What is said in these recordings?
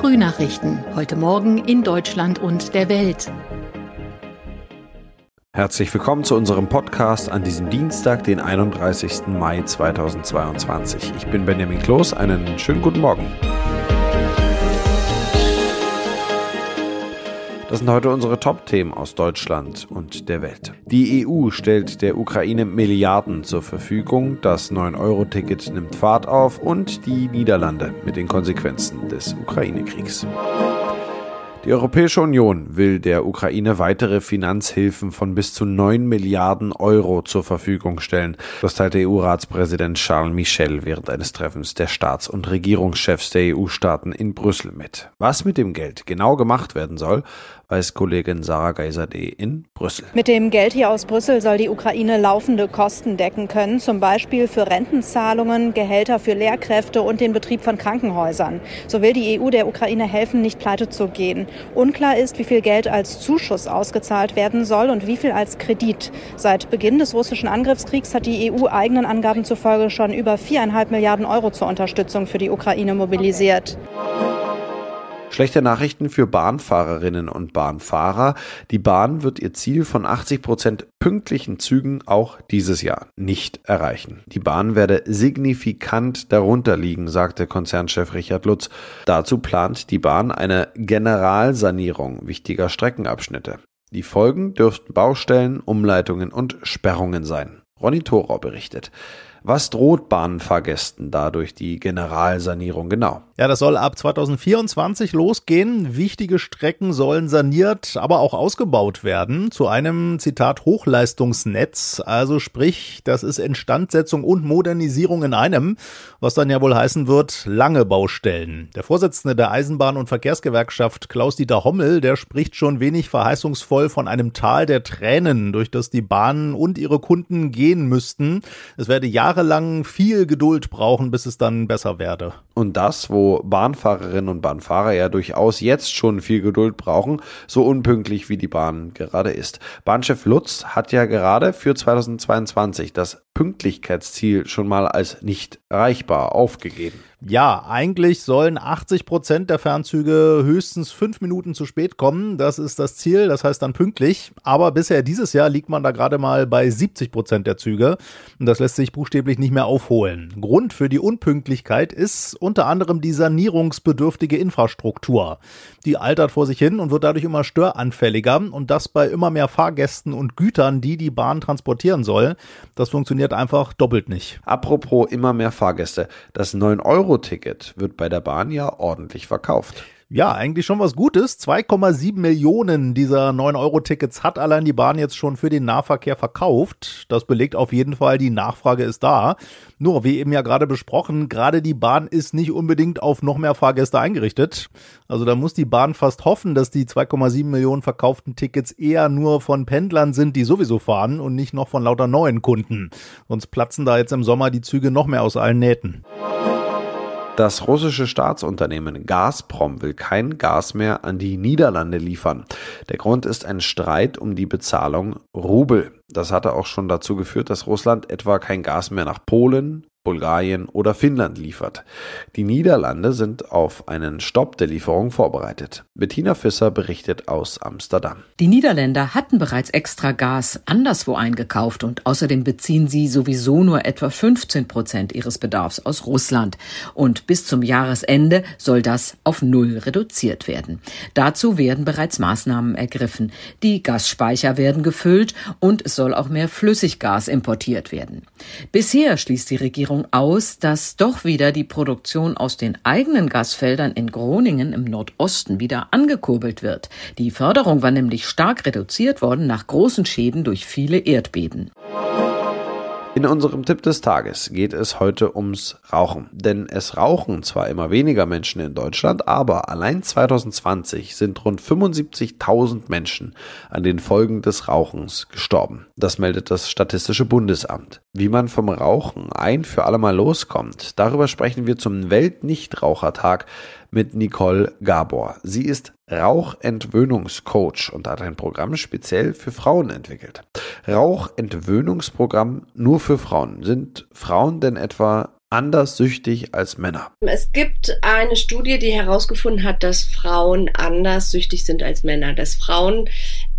Frühnachrichten. Heute Morgen in Deutschland und der Welt. Herzlich willkommen zu unserem Podcast an diesem Dienstag, den 31. Mai 2022. Ich bin Benjamin Kloß. Einen schönen guten Morgen. Das sind heute unsere Top-Themen aus Deutschland und der Welt. Die EU stellt der Ukraine Milliarden zur Verfügung, das 9-Euro-Ticket nimmt Fahrt auf und die Niederlande mit den Konsequenzen des Ukraine-Kriegs. Die Europäische Union will der Ukraine weitere Finanzhilfen von bis zu 9 Milliarden Euro zur Verfügung stellen. Das teilte EU-Ratspräsident Charles Michel während eines Treffens der Staats- und Regierungschefs der EU-Staaten in Brüssel mit. Was mit dem Geld genau gemacht werden soll, weiß Kollegin Sarah Geiserde in Brüssel. Mit dem Geld hier aus Brüssel soll die Ukraine laufende Kosten decken können, zum Beispiel für Rentenzahlungen, Gehälter für Lehrkräfte und den Betrieb von Krankenhäusern. So will die EU der Ukraine helfen, nicht pleite zu gehen. Unklar ist, wie viel Geld als Zuschuss ausgezahlt werden soll und wie viel als Kredit. Seit Beginn des russischen Angriffskriegs hat die EU eigenen Angaben zufolge schon über viereinhalb Milliarden Euro zur Unterstützung für die Ukraine mobilisiert. Schlechte Nachrichten für Bahnfahrerinnen und Bahnfahrer. Die Bahn wird ihr Ziel von 80 Prozent pünktlichen Zügen auch dieses Jahr nicht erreichen. Die Bahn werde signifikant darunter liegen, sagte Konzernchef Richard Lutz. Dazu plant die Bahn eine Generalsanierung wichtiger Streckenabschnitte. Die Folgen dürften Baustellen, Umleitungen und Sperrungen sein. Ronny Thorau berichtet. Was droht Bahnfahrgästen dadurch die Generalsanierung genau? Ja, das soll ab 2024 losgehen. Wichtige Strecken sollen saniert, aber auch ausgebaut werden zu einem Zitat Hochleistungsnetz. Also sprich, das ist Instandsetzung und Modernisierung in einem, was dann ja wohl heißen wird, lange Baustellen. Der Vorsitzende der Eisenbahn- und Verkehrsgewerkschaft Klaus-Dieter Hommel, der spricht schon wenig verheißungsvoll von einem Tal der Tränen, durch das die Bahnen und ihre Kunden gehen müssten. Es werde jahrelang viel Geduld brauchen, bis es dann besser werde. Und das, wo Bahnfahrerinnen und Bahnfahrer ja durchaus jetzt schon viel Geduld brauchen, so unpünktlich wie die Bahn gerade ist. Bahnchef Lutz hat ja gerade für 2022 das Pünktlichkeitsziel schon mal als nicht erreichbar aufgegeben. Ja, eigentlich sollen 80 Prozent der Fernzüge höchstens fünf Minuten zu spät kommen. Das ist das Ziel, das heißt dann pünktlich. Aber bisher dieses Jahr liegt man da gerade mal bei 70 Prozent der Züge. Und das lässt sich buchstäblich nicht mehr aufholen. Grund für die Unpünktlichkeit ist unter anderem die sanierungsbedürftige Infrastruktur. Die altert vor sich hin und wird dadurch immer störanfälliger. Und das bei immer mehr Fahrgästen und Gütern, die die Bahn transportieren soll. Das funktioniert einfach doppelt nicht. Apropos immer mehr Fahrgäste. Das 9 Euro Euro-Ticket wird bei der Bahn ja ordentlich verkauft. Ja, eigentlich schon was Gutes. 2,7 Millionen dieser 9-Euro-Tickets hat allein die Bahn jetzt schon für den Nahverkehr verkauft. Das belegt auf jeden Fall, die Nachfrage ist da. Nur, wie eben ja gerade besprochen, gerade die Bahn ist nicht unbedingt auf noch mehr Fahrgäste eingerichtet. Also da muss die Bahn fast hoffen, dass die 2,7 Millionen verkauften Tickets eher nur von Pendlern sind, die sowieso fahren und nicht noch von lauter neuen Kunden. Sonst platzen da jetzt im Sommer die Züge noch mehr aus allen Nähten. Das russische Staatsunternehmen Gazprom will kein Gas mehr an die Niederlande liefern. Der Grund ist ein Streit um die Bezahlung Rubel. Das hatte auch schon dazu geführt, dass Russland etwa kein Gas mehr nach Polen, Bulgarien oder Finnland liefert. Die Niederlande sind auf einen Stopp der Lieferung vorbereitet. Bettina Fisser berichtet aus Amsterdam. Die Niederländer hatten bereits extra Gas anderswo eingekauft und außerdem beziehen sie sowieso nur etwa 15 Prozent ihres Bedarfs aus Russland. Und bis zum Jahresende soll das auf Null reduziert werden. Dazu werden bereits Maßnahmen ergriffen. Die Gasspeicher werden gefüllt und es soll auch mehr Flüssiggas importiert werden. Bisher schließt die Regierung Regierung aus, dass doch wieder die Produktion aus den eigenen Gasfeldern in Groningen im Nordosten wieder angekurbelt wird. Die Förderung war nämlich stark reduziert worden nach großen Schäden durch viele Erdbeben. In unserem Tipp des Tages geht es heute ums Rauchen. Denn es rauchen zwar immer weniger Menschen in Deutschland, aber allein 2020 sind rund 75.000 Menschen an den Folgen des Rauchens gestorben. Das meldet das Statistische Bundesamt. Wie man vom Rauchen ein für alle Mal loskommt, darüber sprechen wir zum Weltnichtrauchertag mit Nicole Gabor. Sie ist Rauchentwöhnungscoach und hat ein Programm speziell für Frauen entwickelt. Rauchentwöhnungsprogramm nur für Frauen. Sind Frauen denn etwa anders süchtig als Männer. Es gibt eine Studie, die herausgefunden hat, dass Frauen anders süchtig sind als Männer, dass Frauen,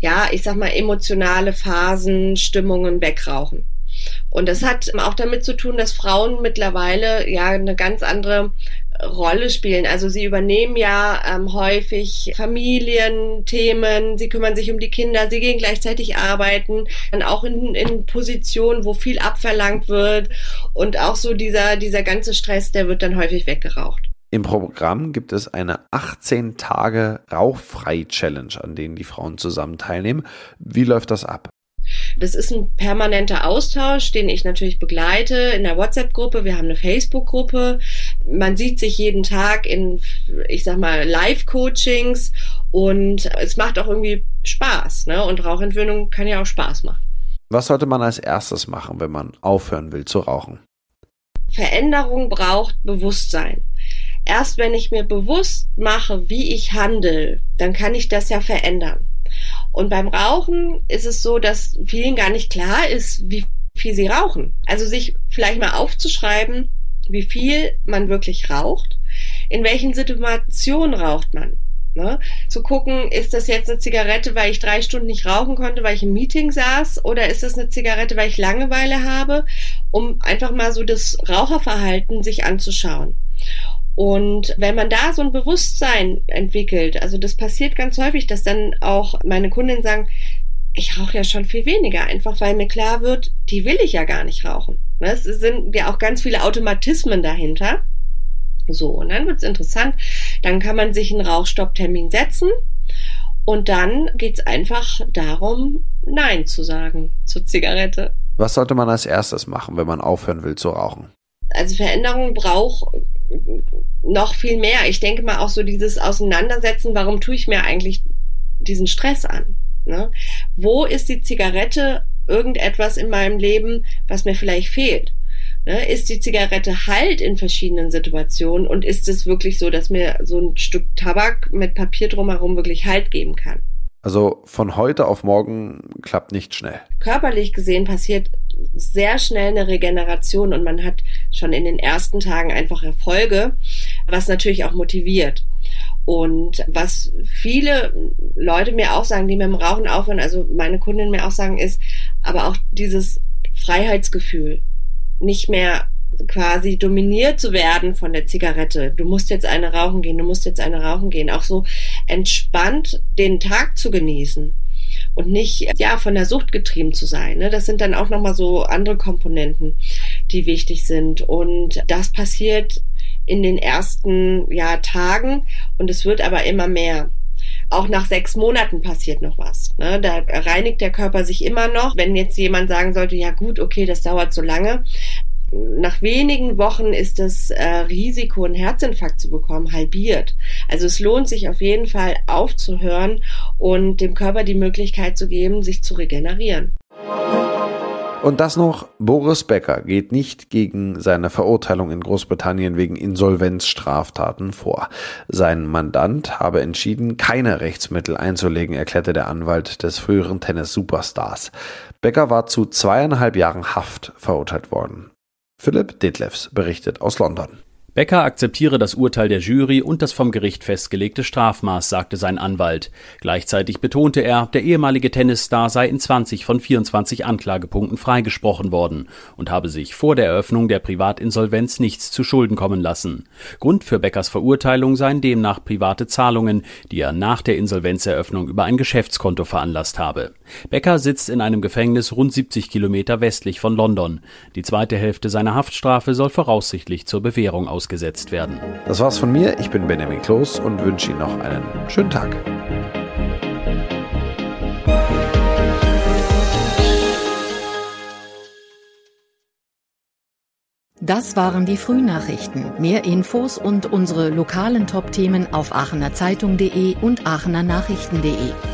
ja, ich sag mal, emotionale Phasen, Stimmungen wegrauchen. Und das hat auch damit zu tun, dass Frauen mittlerweile ja eine ganz andere Rolle spielen. Also sie übernehmen ja ähm, häufig Familienthemen, sie kümmern sich um die Kinder, sie gehen gleichzeitig arbeiten, dann auch in, in Positionen, wo viel abverlangt wird und auch so dieser, dieser ganze Stress, der wird dann häufig weggeraucht. Im Programm gibt es eine 18 Tage rauchfrei Challenge, an denen die Frauen zusammen teilnehmen. Wie läuft das ab? Das ist ein permanenter Austausch, den ich natürlich begleite in der WhatsApp-Gruppe. Wir haben eine Facebook-Gruppe. Man sieht sich jeden Tag in, ich sag mal, Live-Coachings und es macht auch irgendwie Spaß. Ne? Und Rauchentwöhnung kann ja auch Spaß machen. Was sollte man als erstes machen, wenn man aufhören will zu rauchen? Veränderung braucht Bewusstsein. Erst wenn ich mir bewusst mache, wie ich handle, dann kann ich das ja verändern. Und beim Rauchen ist es so, dass vielen gar nicht klar ist, wie viel sie rauchen. Also sich vielleicht mal aufzuschreiben, wie viel man wirklich raucht, in welchen Situationen raucht man. Ne? Zu gucken, ist das jetzt eine Zigarette, weil ich drei Stunden nicht rauchen konnte, weil ich im Meeting saß, oder ist das eine Zigarette, weil ich Langeweile habe, um einfach mal so das Raucherverhalten sich anzuschauen. Und wenn man da so ein Bewusstsein entwickelt, also das passiert ganz häufig, dass dann auch meine Kundinnen sagen, ich rauche ja schon viel weniger, einfach weil mir klar wird, die will ich ja gar nicht rauchen. Ne, es sind ja auch ganz viele Automatismen dahinter. So, und dann wird's interessant. Dann kann man sich einen Rauchstopptermin setzen und dann geht's einfach darum, Nein zu sagen zur Zigarette. Was sollte man als erstes machen, wenn man aufhören will zu rauchen? Also Veränderung braucht noch viel mehr. Ich denke mal auch so dieses Auseinandersetzen, warum tue ich mir eigentlich diesen Stress an? Ne? Wo ist die Zigarette irgendetwas in meinem Leben, was mir vielleicht fehlt? Ne? Ist die Zigarette halt in verschiedenen Situationen und ist es wirklich so, dass mir so ein Stück Tabak mit Papier drumherum wirklich Halt geben kann? Also von heute auf morgen klappt nicht schnell. Körperlich gesehen passiert sehr schnell eine Regeneration und man hat schon in den ersten Tagen einfach Erfolge, was natürlich auch motiviert. Und was viele Leute mir auch sagen, die mit dem Rauchen aufhören, also meine Kundinnen mir auch sagen, ist aber auch dieses Freiheitsgefühl, nicht mehr quasi dominiert zu werden von der Zigarette. Du musst jetzt eine rauchen gehen, du musst jetzt eine rauchen gehen. Auch so entspannt den Tag zu genießen und nicht ja von der Sucht getrieben zu sein. Ne? Das sind dann auch nochmal so andere Komponenten, die wichtig sind. Und das passiert in den ersten ja, Tagen und es wird aber immer mehr. Auch nach sechs Monaten passiert noch was. Ne? Da reinigt der Körper sich immer noch. Wenn jetzt jemand sagen sollte, ja gut, okay, das dauert so lange, nach wenigen Wochen ist das äh, Risiko, einen Herzinfarkt zu bekommen, halbiert. Also es lohnt sich auf jeden Fall aufzuhören und dem Körper die Möglichkeit zu geben, sich zu regenerieren. Und das noch, Boris Becker geht nicht gegen seine Verurteilung in Großbritannien wegen Insolvenzstraftaten vor. Sein Mandant habe entschieden, keine Rechtsmittel einzulegen, erklärte der Anwalt des früheren Tennis-Superstars. Becker war zu zweieinhalb Jahren Haft verurteilt worden. Philipp Detlefs berichtet aus London. Becker akzeptiere das Urteil der Jury und das vom Gericht festgelegte Strafmaß, sagte sein Anwalt. Gleichzeitig betonte er, der ehemalige Tennisstar sei in 20 von 24 Anklagepunkten freigesprochen worden und habe sich vor der Eröffnung der Privatinsolvenz nichts zu Schulden kommen lassen. Grund für Beckers Verurteilung seien demnach private Zahlungen, die er nach der Insolvenzeröffnung über ein Geschäftskonto veranlasst habe. Becker sitzt in einem Gefängnis rund 70 Kilometer westlich von London. Die zweite Hälfte seiner Haftstrafe soll voraussichtlich zur Bewährung aus ausgesetzt werden. Das war's von mir. Ich bin Benjamin Kloß und wünsche Ihnen noch einen schönen Tag. Das waren die Frühnachrichten. Mehr Infos und unsere lokalen Top-Themen auf aachenerzeitung.de und aachenernachrichten.de.